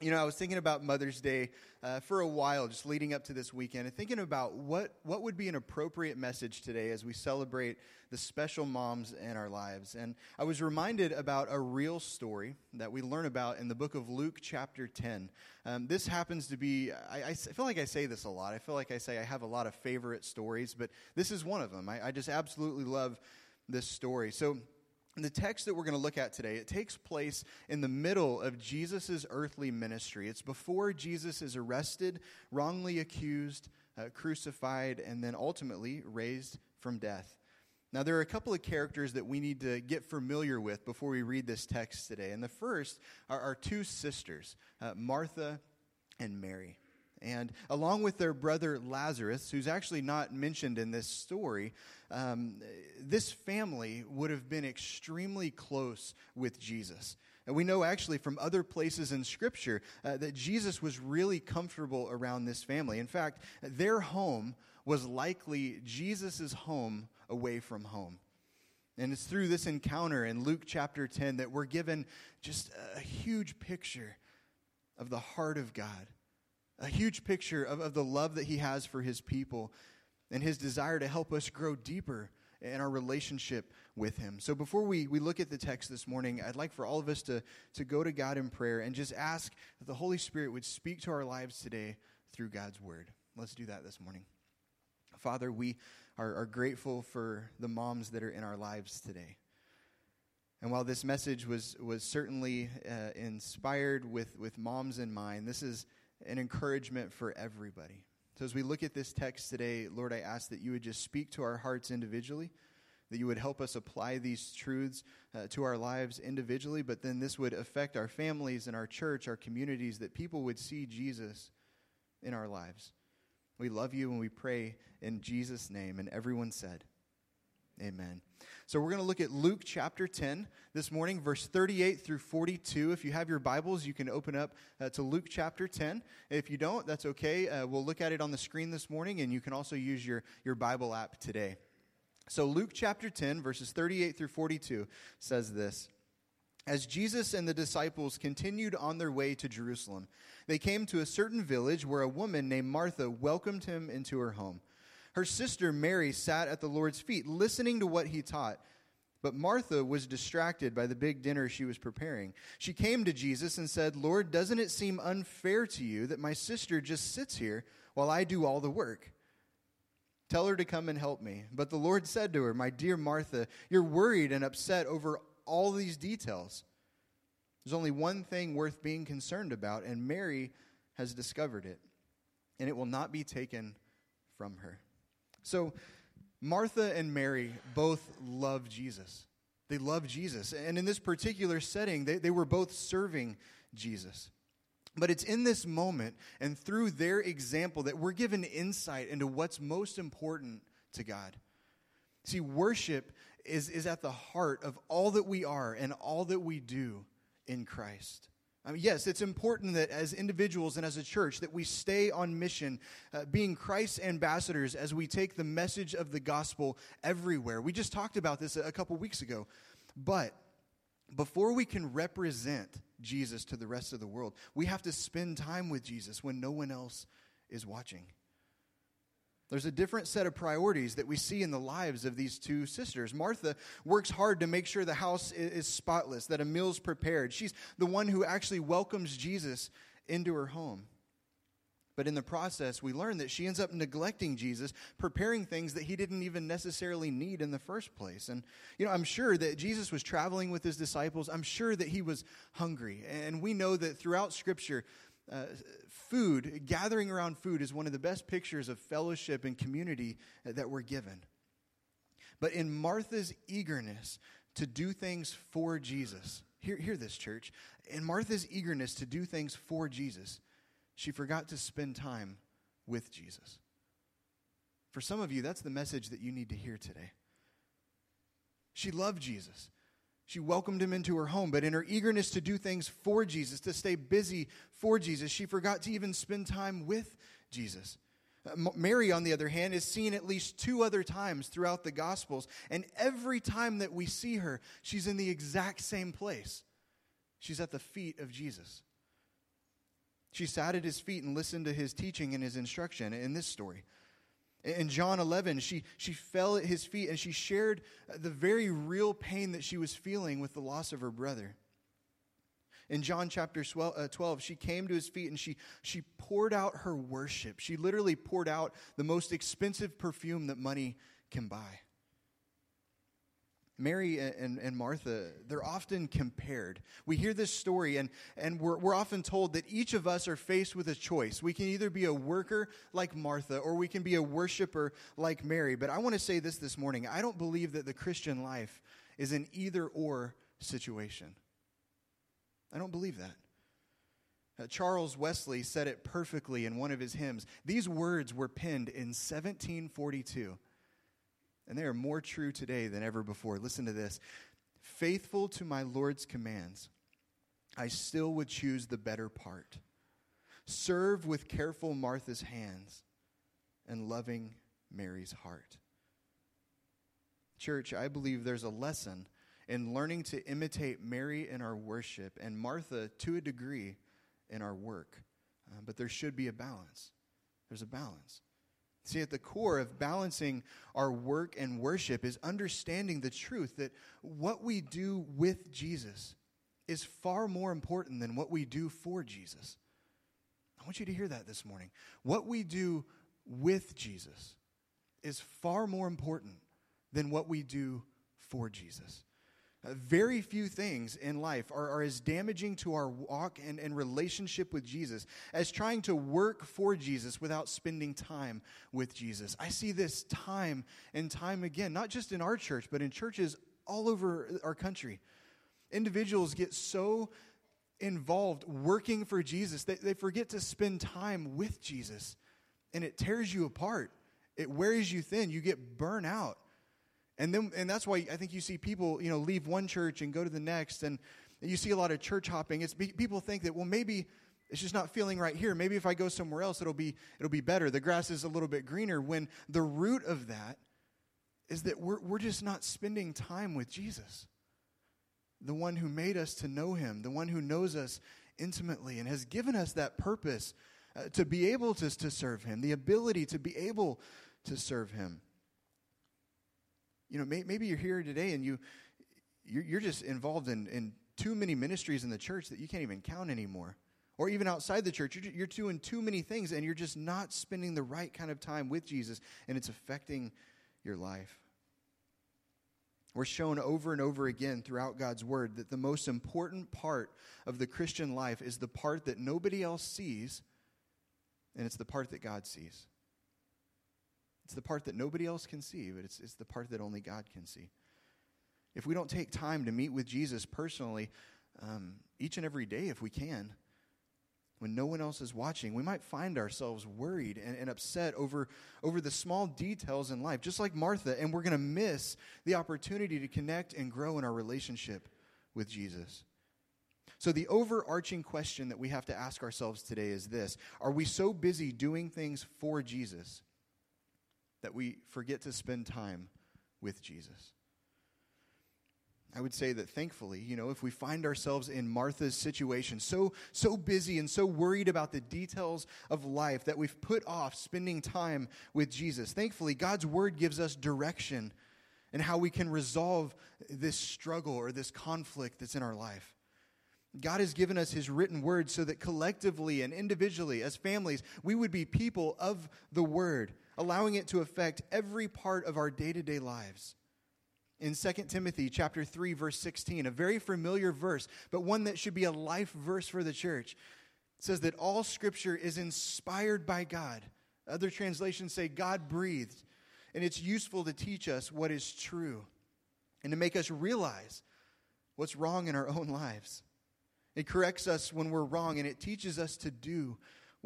you know, I was thinking about Mother's Day uh, for a while, just leading up to this weekend, and thinking about what, what would be an appropriate message today as we celebrate the special moms in our lives. And I was reminded about a real story that we learn about in the book of Luke, chapter 10. Um, this happens to be, I, I, feel like I say this a lot. I feel like I say I have a lot of favorite stories, but this is one of them. I, I just absolutely love this story. So, the text that we're going to look at today, it takes place in the middle of Jesus' earthly ministry. It's before Jesus is arrested, wrongly accused, uh, crucified, and then ultimately raised from death. Now, there are a couple of characters that we need to get familiar with before we read this text today. And the first are our two sisters, uh, Martha and Mary. And along with their brother Lazarus, who's actually not mentioned in this story, um, this family would have been extremely close with Jesus. And we know actually from other places in Scripture uh, that Jesus was really comfortable around this family. In fact, their home was likely Jesus' home away from home. And it's through this encounter in Luke chapter 10 that we're given just a huge picture of the heart of God a huge picture of, of the love that he has for his people and his desire to help us grow deeper in our relationship with him. So before we, we look at the text this morning, I'd like for all of us to, to go to God in prayer and just ask that the Holy Spirit would speak to our lives today through God's word. Let's do that this morning. Father, we are, are grateful for the moms that are in our lives today. And while this message was, was certainly uh, inspired with, with moms in mind, this is an encouragement for everybody. So, as we look at this text today, Lord, I ask that you would just speak to our hearts individually, that you would help us apply these truths uh, to our lives individually, but then this would affect our families and our church, our communities, that people would see Jesus in our lives. We love you and we pray in Jesus' name. And everyone said, Amen. So we're going to look at Luke chapter 10 this morning, verse 38 through 42. If you have your Bibles, you can open up uh, to Luke chapter 10. If you don't, that's okay. Uh, we'll look at it on the screen this morning, and you can also use your, your Bible app today. So Luke chapter 10, verses 38 through 42 says this. As Jesus and the disciples continued on their way to Jerusalem, they came to a certain village where a woman named Martha welcomed him into her home. Her sister Mary sat at the Lord's feet, listening to what he taught. But Martha was distracted by the big dinner she was preparing. She came to Jesus and said, Lord, doesn't it seem unfair to you that my sister just sits here while I do all the work? Tell her to come and help me. But the Lord said to her, My dear Martha, you're worried and upset over all these details. There's only one thing worth being concerned about, and Mary has discovered it, and it will not be taken from her. So, Martha and Mary both love Jesus. They love Jesus. And in this particular setting, they, they were both serving Jesus. But it's in this moment and through their example that we're given insight into what's most important to God. See, worship is, is at the heart of all that we are and all that we do in Christ. I mean, yes, it's important that as individuals and as a church that we stay on mission, uh, being Christ's ambassadors as we take the message of the gospel everywhere. We just talked about this a couple weeks ago. But before we can represent Jesus to the rest of the world, we have to spend time with Jesus when no one else is watching. There's a different set of priorities that we see in the lives of these two sisters. Martha works hard to make sure the house is spotless, that a meal's prepared. She's the one who actually welcomes Jesus into her home. But in the process, we learn that she ends up neglecting Jesus, preparing things that he didn't even necessarily need in the first place. And, you know, I'm sure that Jesus was traveling with his disciples. I'm sure that he was hungry. And we know that throughout Scripture, food, gathering around food, is one of the best pictures of fellowship and community that we're given. But in Martha's eagerness to do things for Jesus, hear, hear this, church. In Martha's eagerness to do things for Jesus, she forgot to spend time with Jesus. For some of you, that's the message that you need to hear today. She loved Jesus. She welcomed him into her home, but in her eagerness to do things for Jesus, to stay busy for Jesus, she forgot to even spend time with Jesus. Uh, Mary, on the other hand, is seen at least two other times throughout the Gospels, and every time that we see her, she's in the exact same place. She's at the feet of Jesus. She sat at his feet and listened to his teaching and his instruction in this story. In John 11, she, she fell at his feet and she shared the very real pain that she was feeling with the loss of her brother. In John chapter uh, 12, she came to his feet and she, she poured out her worship. She literally poured out the most expensive perfume that money can buy. Mary and, and Martha, they're often compared. We hear this story, and, and we're, we're often told that each of us are faced with a choice. We can either be a worker like Martha, or we can be a worshiper like Mary. But I want to say this this morning I don't believe that the Christian life is an either or situation. I don't believe that. Uh, Charles Wesley said it perfectly in one of his hymns. These words were penned in 1742. And they are more true today than ever before. Listen to this Faithful to my Lord's commands, I still would choose the better part. Serve with careful Martha's hands and loving Mary's heart. Church, I believe there's a lesson in learning to imitate Mary in our worship and Martha to a degree in our work. Uh, but there should be a balance. There's a balance. See, at the core of balancing our work and worship is understanding the truth that what we do with Jesus is far more important than what we do for Jesus. I want you to hear that this morning. What we do with Jesus is far more important than what we do for Jesus. Uh, very few things in life are, are as damaging to our walk and, and relationship with Jesus as trying to work for Jesus without spending time with Jesus. I see this time and time again, not just in our church, but in churches all over our country. Individuals get so involved working for Jesus, they, they forget to spend time with Jesus. And it tears you apart, it wears you thin. You get burnt out. And then and that's why I think you see people, you know, leave one church and go to the next and you see a lot of church hopping. It's people think that well maybe it's just not feeling right here. Maybe if I go somewhere else it'll be it'll be better. The grass is a little bit greener when the root of that is that we're we're just not spending time with Jesus. The one who made us to know him, the one who knows us intimately and has given us that purpose uh, to be able to, to serve him, the ability to be able to serve him. You know, may, maybe you're here today and you, you're, you're just involved in, in too many ministries in the church that you can't even count anymore. Or even outside the church, you're, you're doing too many things and you're just not spending the right kind of time with Jesus and it's affecting your life. We're shown over and over again throughout God's word that the most important part of the Christian life is the part that nobody else sees, and it's the part that God sees. It's the part that nobody else can see, but it's, it's the part that only God can see. If we don't take time to meet with Jesus personally, um, each and every day, if we can, when no one else is watching, we might find ourselves worried and, and, upset over, over the small details in life, just like Martha, and we're going to miss the opportunity to connect and grow in our relationship with Jesus. So, the overarching question that we have to ask ourselves today is this Are we so busy doing things for Jesus that we forget to spend time with Jesus. I would say that thankfully, you know, if we find ourselves in Martha's situation, so so busy and so worried about the details of life that we've put off spending time with Jesus. Thankfully, God's word gives us direction and how we can resolve this struggle or this conflict that's in our life. God has given us his written word so that collectively and individually as families, we would be people of the word allowing it to affect every part of our day-to-day lives. In 2 Timothy chapter 3 verse 16, a very familiar verse, but one that should be a life verse for the church. Says that all scripture is inspired by God. Other translations say God breathed, and it's useful to teach us what is true and to make us realize what's wrong in our own lives. It corrects us when we're wrong and it teaches us to do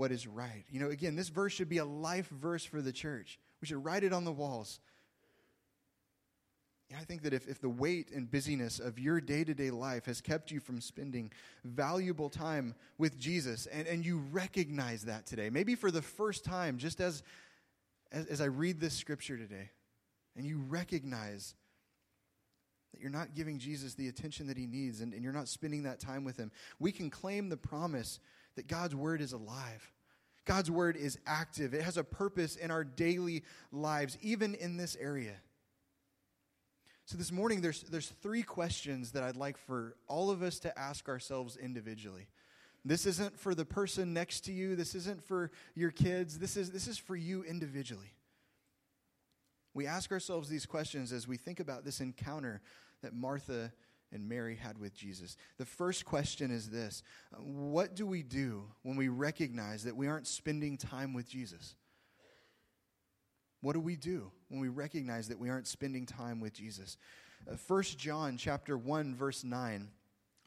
what is right. You know, again, this verse should be a life verse for the church. We should write it on the walls. I think that if, if the weight and busyness of your day to day life has kept you from spending valuable time with Jesus, and, and you recognize that today, maybe for the first time, just as, as, as I read this scripture today, and you recognize that you're not giving Jesus the attention that he needs and, and you're not spending that time with him, we can claim the promise that God's word is alive. God's word is active. It has a purpose in our daily lives, even in this area. So this morning, there's, there's three questions that I'd like for all of us to ask ourselves individually. This isn't for the person next to you. This isn't for your kids. This is, this is for you individually. We ask ourselves these questions as we think about this encounter that Martha and Mary had with Jesus. The first question is this What do we do when we recognize that we aren't spending time with Jesus? What do we do when we recognize that we aren't spending time with Jesus? Uh, 1 John chapter 1 verse 9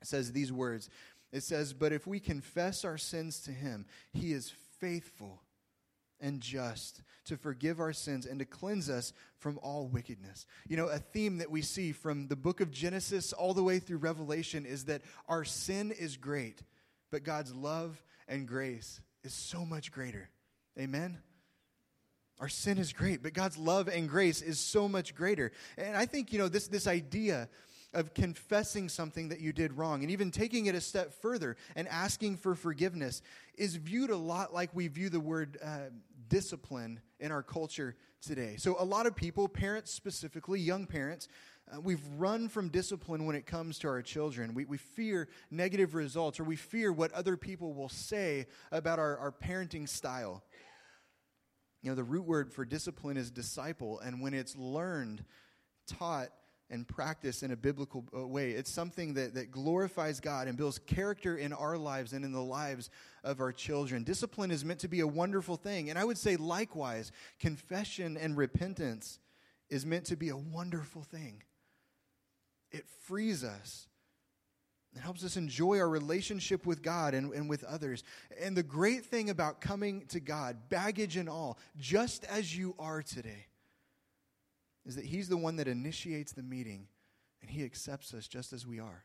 says these words. It says, "But if we confess our sins to him, he is faithful and just to forgive our sins and to cleanse us from all wickedness. You know, a theme that we see from the book of Genesis all the way through Revelation is that our sin is great, but God's love and grace is so much greater. Amen? Our sin is great, but God's love and grace is so much greater. And I think, you know, this, this idea of confessing something that you did wrong and even taking it a step further and asking for forgiveness is viewed a lot like we view the word uh, discipline in our culture today. So, a lot of people, parents specifically, young parents, uh, we've run from discipline when it comes to our children. We, we fear negative results or we fear what other people will say about our, our parenting style. You know, the root word for discipline is disciple, and when it's learned, taught, and practice in a biblical uh, way. It's something that, that glorifies God and builds character in our lives and in the lives of our children. Discipline is meant to be a wonderful thing. And I would say, likewise, confession and repentance is meant to be a wonderful thing. It frees us. It helps us enjoy our relationship with God and, and with others. And the great thing about coming to God, baggage and all, just as you are today, is that He's the one that initiates the meeting and He accepts us just as we are.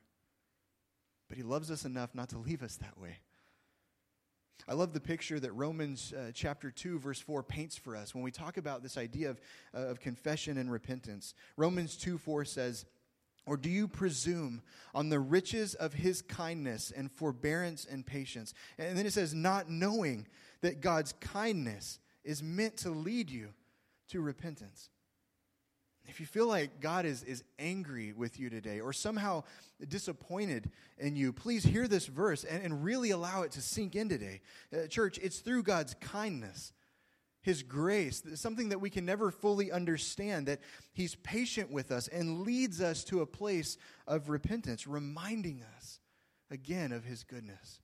But He loves us enough not to leave us that way. I love the picture that Romans uh, chapter 2, verse 4 paints for us when we talk about this idea of, uh, of confession and repentance. Romans 2 4 says, Or do you presume on the riches of his kindness and forbearance and patience? And then it says, Not knowing that God's kindness is meant to lead you to repentance if you feel like God is, is angry with you today or somehow disappointed in you, please hear this verse and, and really allow it to sink in today. Uh, church, it's through God's kindness, His grace, something that we can never fully understand, that He's patient with us and leads us to a place of repentance, reminding us again of His goodness.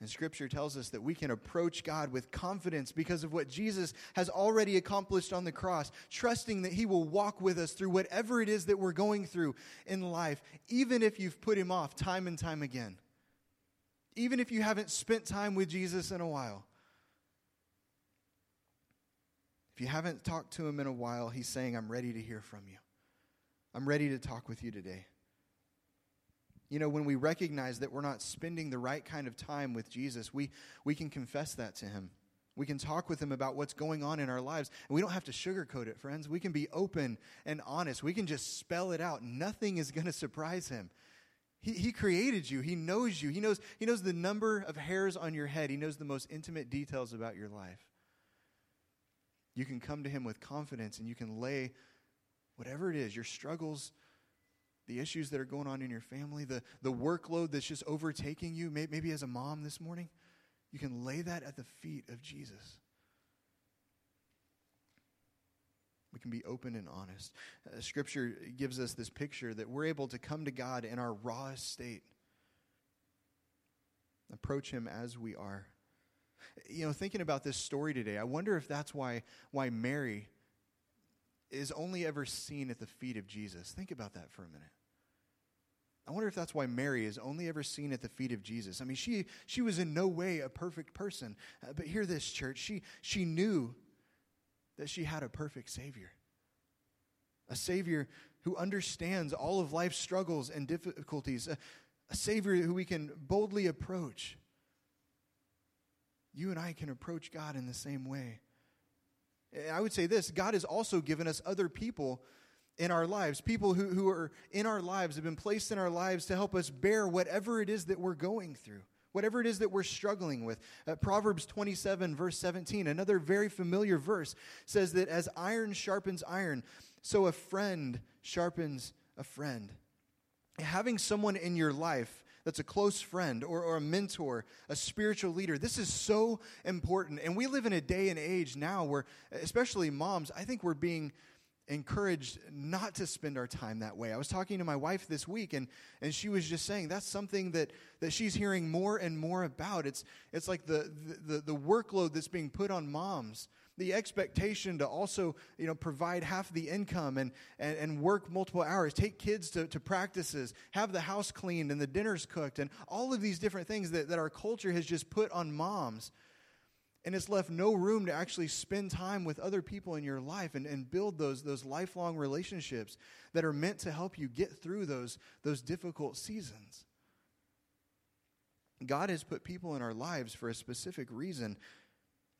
And Scripture tells us that we can approach God with confidence because of what Jesus has already accomplished on the cross, trusting that He will walk with us through whatever it is that we're going through in life, even if you've put Him off time and time again. Even if you haven't spent time with Jesus in a while. If you haven't talked to Him in a while, He's saying, I'm ready to hear from you. I'm ready to talk with you today. You know, when we recognize that we're not spending the right kind of time with Jesus, we, we can confess that to Him. We can talk with Him about what's going on in our lives. And we don't have to sugarcoat it, friends. We can be open and honest. We can just spell it out. Nothing is going to surprise Him. He, he created you, He knows you, he knows, he knows the number of hairs on your head, He knows the most intimate details about your life. You can come to Him with confidence and you can lay whatever it is, your struggles the issues that are going on in your family, the, the workload that's just overtaking you, maybe as a mom this morning, you can lay that at the feet of Jesus. We can be open and honest. Uh, scripture gives us this picture that we're able to come to God in our rawest state, approach Him as we are. You know, thinking about this story today, I wonder if that's why, why Mary is only ever seen at the feet of Jesus. Think about that for a minute. I wonder if that's why Mary is only ever seen at the feet of Jesus. I mean, she, she was in no way a perfect person. Uh, but hear this, church. She, she knew that she had a perfect Savior. A Savior who understands all of life's struggles and difficulties. A, a Savior who we can boldly approach. You and I can approach God in the same way. I would say this God has also given us other people in our lives. People who, who are in our lives have been placed in our lives to help us bear whatever it is that we're going through, whatever it is that we're struggling with. Uh, Proverbs 27, verse 17, another very familiar verse, says that as iron sharpens iron, so a friend sharpens a friend. Having someone in your life that's a close friend or, or a mentor, a spiritual leader. This is so important. And we live in a day and age now where, especially moms, I think we're being encouraged not to spend our time that way. I was talking to my wife this week and, and she was just saying that's something that, that she's hearing more and more about. It's, it's like the, the, the workload that's being put on moms the expectation to also you know provide half the income and, and, and work multiple hours take kids to, to practices have the house cleaned and the dinners cooked and all of these different things that, that our culture has just put on moms and it's left no room to actually spend time with other people in your life and, and build those, those lifelong relationships that are meant to help you get through those, those difficult seasons. God has put people in our lives for a specific reason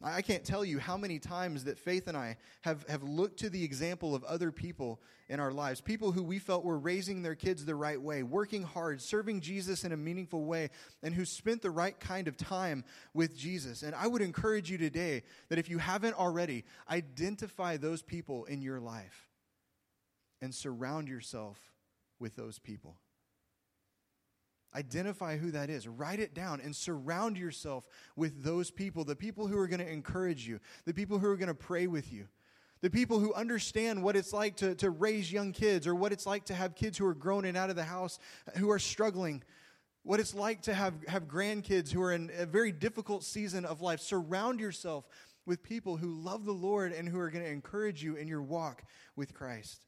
I can't tell you how many times that Faith and I have, have looked to the example of other people in our lives, people who we felt were raising their kids the right way, working hard, serving Jesus in a meaningful way, and who spent the right kind of time with Jesus. And I would encourage you today that if you haven't already, identify those people in your life and surround yourself with those people. Identify who that is. Write it down and surround yourself with those people the people who are going to encourage you, the people who are going to pray with you, the people who understand what it's like to, to raise young kids or what it's like to have kids who are grown and out of the house who are struggling, what it's like to have, have grandkids who are in a very difficult season of life. Surround yourself with people who love the Lord and who are going to encourage you in your walk with Christ.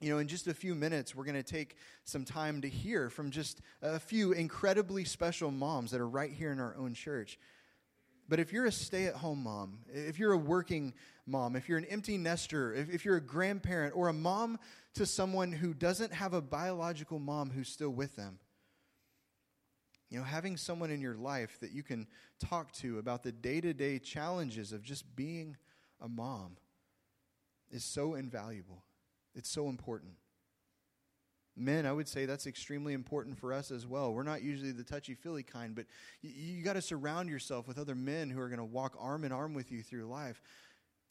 You know, in just a few minutes, we're going to take some time to hear from just a few incredibly special moms that are right here in our own church. But if you're a stay at home mom, if you're a working mom, if you're an empty nester, if, if, you're a grandparent, or a mom to someone who doesn't have a biological mom who's still with them, you know, having someone in your life that you can talk to about the day to day challenges of just being a mom is so invaluable. It's so important. Men, I would say that's extremely important for us as well. We're not usually the touchy feely kind, but you, you got to surround yourself with other men who are going to walk arm in arm with you through life,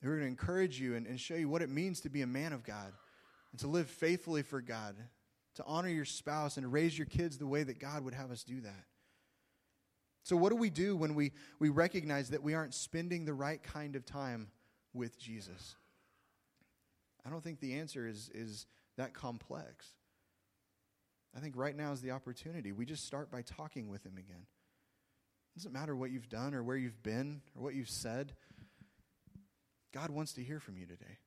who are going to encourage you and, and show you what it means to be a man of God and to live faithfully for God, to honor your spouse and raise your kids the way that God would have us do that. So, what do we do when we, we recognize that we aren't spending the right kind of time with Jesus? I don't think the answer is, is that complex. I think right now is the opportunity. We just start by talking with Him again. It doesn't matter what you've done or where you've been or what you've said. God wants to hear from you today.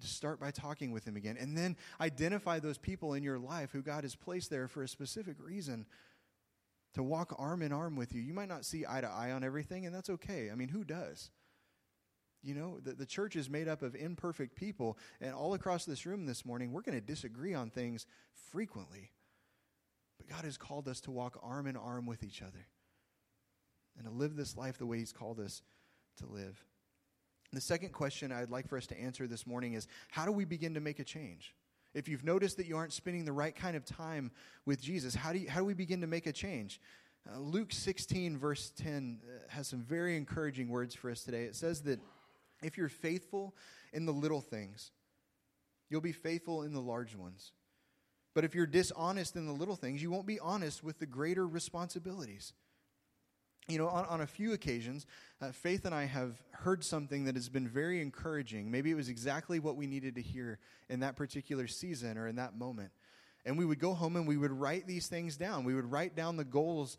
Just start by talking with Him again. And then identify those people in your life who God has placed there for a specific reason to walk arm in arm with you. You might not see eye to eye on everything, and that's okay. I mean, who does? You know, the, the church is made up of imperfect people, and all across this room this morning, we're going to disagree on things frequently. But God has called us to walk arm in arm with each other and to live this life the way He's called us to live. The second question I'd like for us to answer this morning is how do we begin to make a change? If you've noticed that you aren't spending the right kind of time with Jesus, how do, you, how do we begin to make a change? Uh, Luke 16, verse 10, uh, has some very encouraging words for us today. It says that if you're faithful in the little things, you'll be faithful in the large ones. But if you're dishonest in the little things, you won't be honest with the greater responsibilities. You know, on, on a few occasions, uh, Faith and I have heard something that has been very encouraging. Maybe it was exactly what we needed to hear in that particular season or in that moment. And we would go home and we would write these things down. We would write down the goals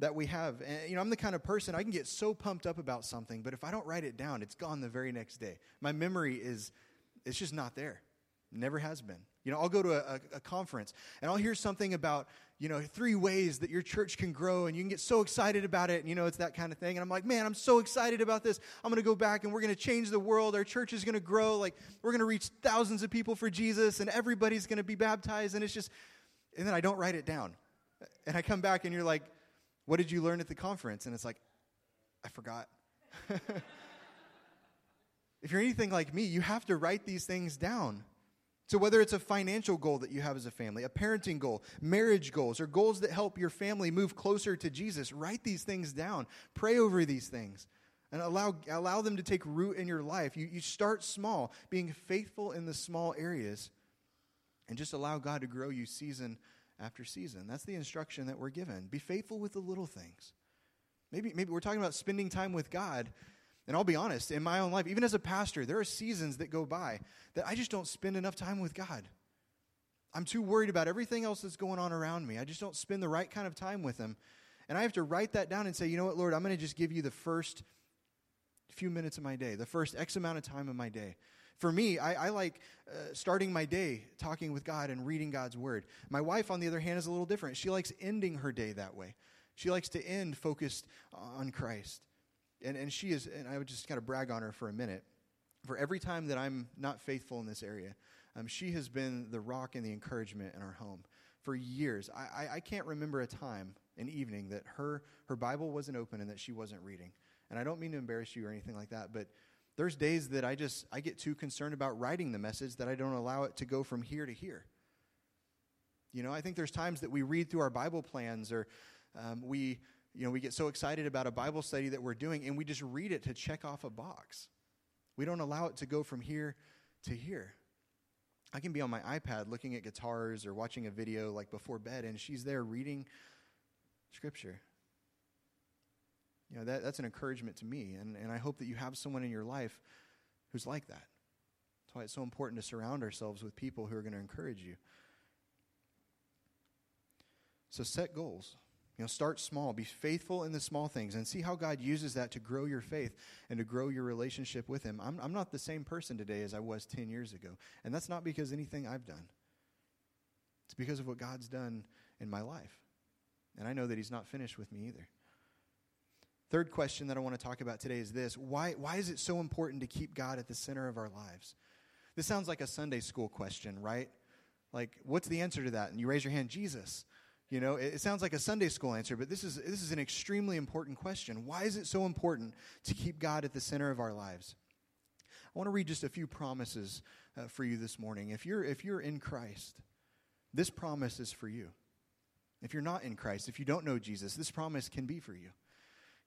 that we have. And, you know, I'm the kind of person, I can get so pumped up about something, but if I don't write it down, it's gone the very next day. My memory is, it's just not there. Never has been. You know, I'll go to a, a, a, conference and I'll hear something about, you know, three ways that your church can grow and you can get so excited about it. And, you know, it's that kind of thing. And I'm like, man, I'm so excited about this. I'm going to go back and we're going to change the world. Our church is going to grow. Like, we're going to reach thousands of people for Jesus and everybody's going to be baptized. And it's just, and then I don't write it down. And I come back and you're like, what did you learn at the conference? And it's like, I forgot. if you're anything like me, you have to write these things down So, whether it's a financial goal that you have as a family, a parenting goal, marriage goals, or goals that help your family move closer to Jesus, write these things down. Pray over these things and allow, allow them to take root in your life. You, you start small, being faithful in the small areas, and just allow God to grow you season after season. That's the instruction that we're given. Be faithful with the little things. Maybe, maybe we're talking about spending time with God. And I'll be honest, in my own life, even as a pastor, there are seasons that go by that I just don't spend enough time with God. I'm too worried about everything else that's going on around me. I just don't spend the right kind of time with Him. And I have to write that down and say, you know what, Lord, I'm going to just give you the first few minutes of my day, the first X amount of time of my day. For me, I, I like uh, starting my day talking with God and reading God's Word. My wife, on the other hand, is a little different. She likes ending her day that way. She likes to end focused on Christ. And, and she is, and I would just kind of brag on her for a minute. For every time that I'm not faithful in this area, um, she has been the rock and the encouragement in our home for years. I, I, I can't remember a time, an evening, that her, her Bible wasn't open and that she wasn't reading. And I don't mean to embarrass you or anything like that, but there's days that I just I get too concerned about writing the message that I don't allow it to go from here to here. You know, I think there's times that we read through our Bible plans or um, we you know, we get so excited about a Bible study that we're doing and we just read it to check off a box. We don't allow it to go from here to here. I can be on my iPad looking at guitars or watching a video like before bed, and she's there reading scripture. You know, that, that's an encouragement to me, and, and I hope that you have someone in your life who's like that. That's why it's so important to surround ourselves with people who are going to encourage you. So set goals. You know, start small, be faithful in the small things, and see how God uses that to grow your faith and to grow your relationship with Him. I'm, I'm not the same person today as I was 10 years ago, and that's not because anything I've done. It's because of what God's done in my life. And I know that He's not finished with me either. Third question that I want to talk about today is this why, why is it so important to keep God at the center of our lives? This sounds like a Sunday school question, right? Like, what's the answer to that? And you raise your hand, Jesus. You know, it, sounds like a Sunday school answer, but this is, this is an extremely important question. Why is it so important to keep God at the center of our lives? I want to read just a few promises uh, for you this morning. If you're, if you're in Christ, this promise is for you. If you're not in Christ, if you don't know Jesus, this promise can be for you.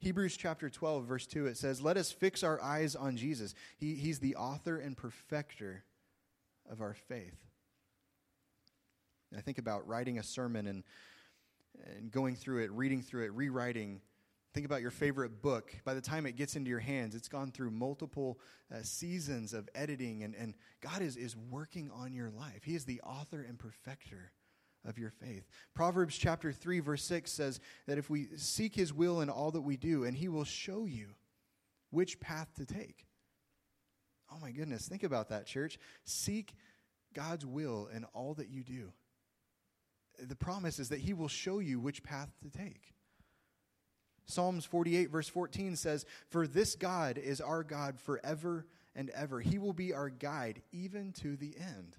Hebrews chapter 12, verse 2, it says, Let us fix our eyes on Jesus. He, he's the author and perfecter of our faith. And I think about writing a sermon and and going through it, reading through it, rewriting. Think about your favorite book. By the time it gets into your hands, it's gone through multiple uh, seasons of editing, and, and God is, is working on your life. He is the author and perfecter of your faith. Proverbs chapter 3, verse 6 says that if we seek His will in all that we do, and He will show you which path to take. Oh my goodness, think about that, church. Seek God's will in all that you do the promise is that he will show you which path to take. Psalms 48, verse 14 says, For this God is our God forever and ever. He will be our guide even to the end.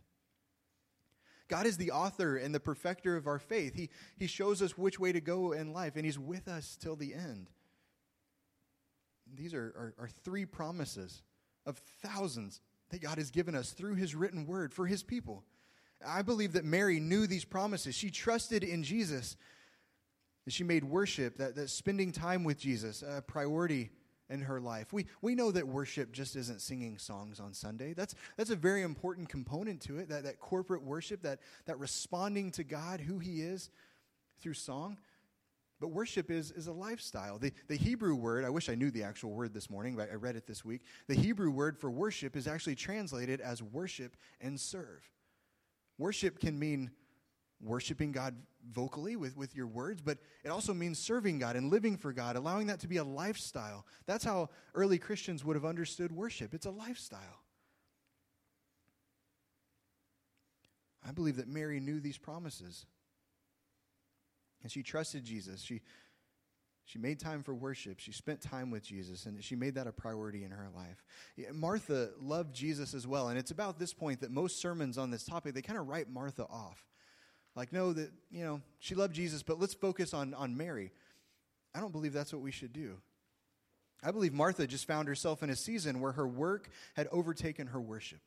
God is the author and the perfecter of our faith. He, he shows us which way to go in life, and He's with us till the end. These are, are, are three promises of thousands that God has given us through His written word for His people. I believe that Mary knew these promises. She trusted in Jesus. And she made worship, that, that spending time with Jesus, a priority in her life. We, we know that worship just isn't singing songs on Sunday. That's, that's a very important component to it, that, that corporate worship, that, that responding to God, who He is, through song. But worship is, is a lifestyle. The, the Hebrew word, I wish I knew the actual word this morning, but I read it this week. The Hebrew word for worship is actually translated as worship and serve. Worship can mean worshiping God vocally with, with your words, but it also means serving God and living for God, allowing that to be a lifestyle. That's how early Christians would have understood worship. It's a lifestyle. I believe that Mary knew these promises. And she trusted Jesus. She she made time for worship. She spent time with Jesus, and she made that a priority in her life. Martha loved Jesus as well, and it's about this point that most sermons on this topic they kind of write Martha off, like no, that you know she loved Jesus, but let's focus on on Mary. I don't believe that's what we should do. I believe Martha just found herself in a season where her work had overtaken her worship.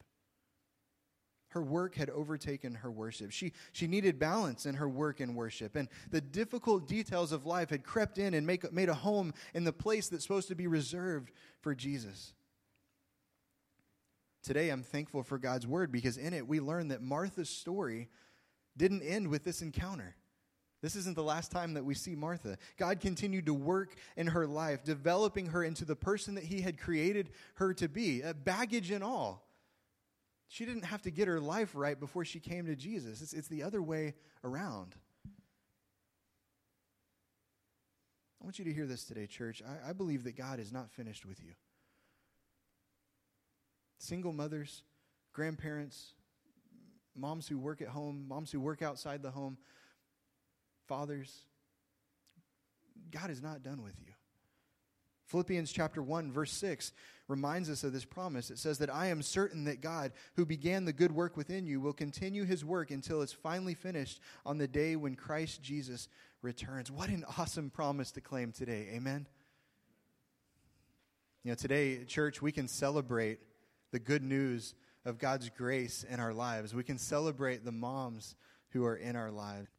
Her work had overtaken her worship. She, she needed balance in her work and worship. And the difficult details of life had crept in and make, made a home in the place that's supposed to be reserved for Jesus. Today, I'm thankful for God's word because in it we learn that Martha's story didn't end with this encounter. This isn't the last time that we see Martha. God continued to work in her life, developing her into the person that He had created her to be, baggage and all. She didn't have to get her life right before she came to Jesus. It's, it's the other way around. I want you to hear this today, church. I, I believe that God is not finished with you. Single mothers, grandparents, moms who work at home, moms who work outside the home, fathers, God is not done with you. Philippians chapter 1 verse 6 reminds us of this promise. It says that I am certain that God, who began the good work within you, will continue his work until it's finally finished on the day when Christ Jesus returns. What an awesome promise to claim today. Amen. You know, today, church, we can celebrate the good news of God's grace in our lives. We can celebrate the moms who are in our lives.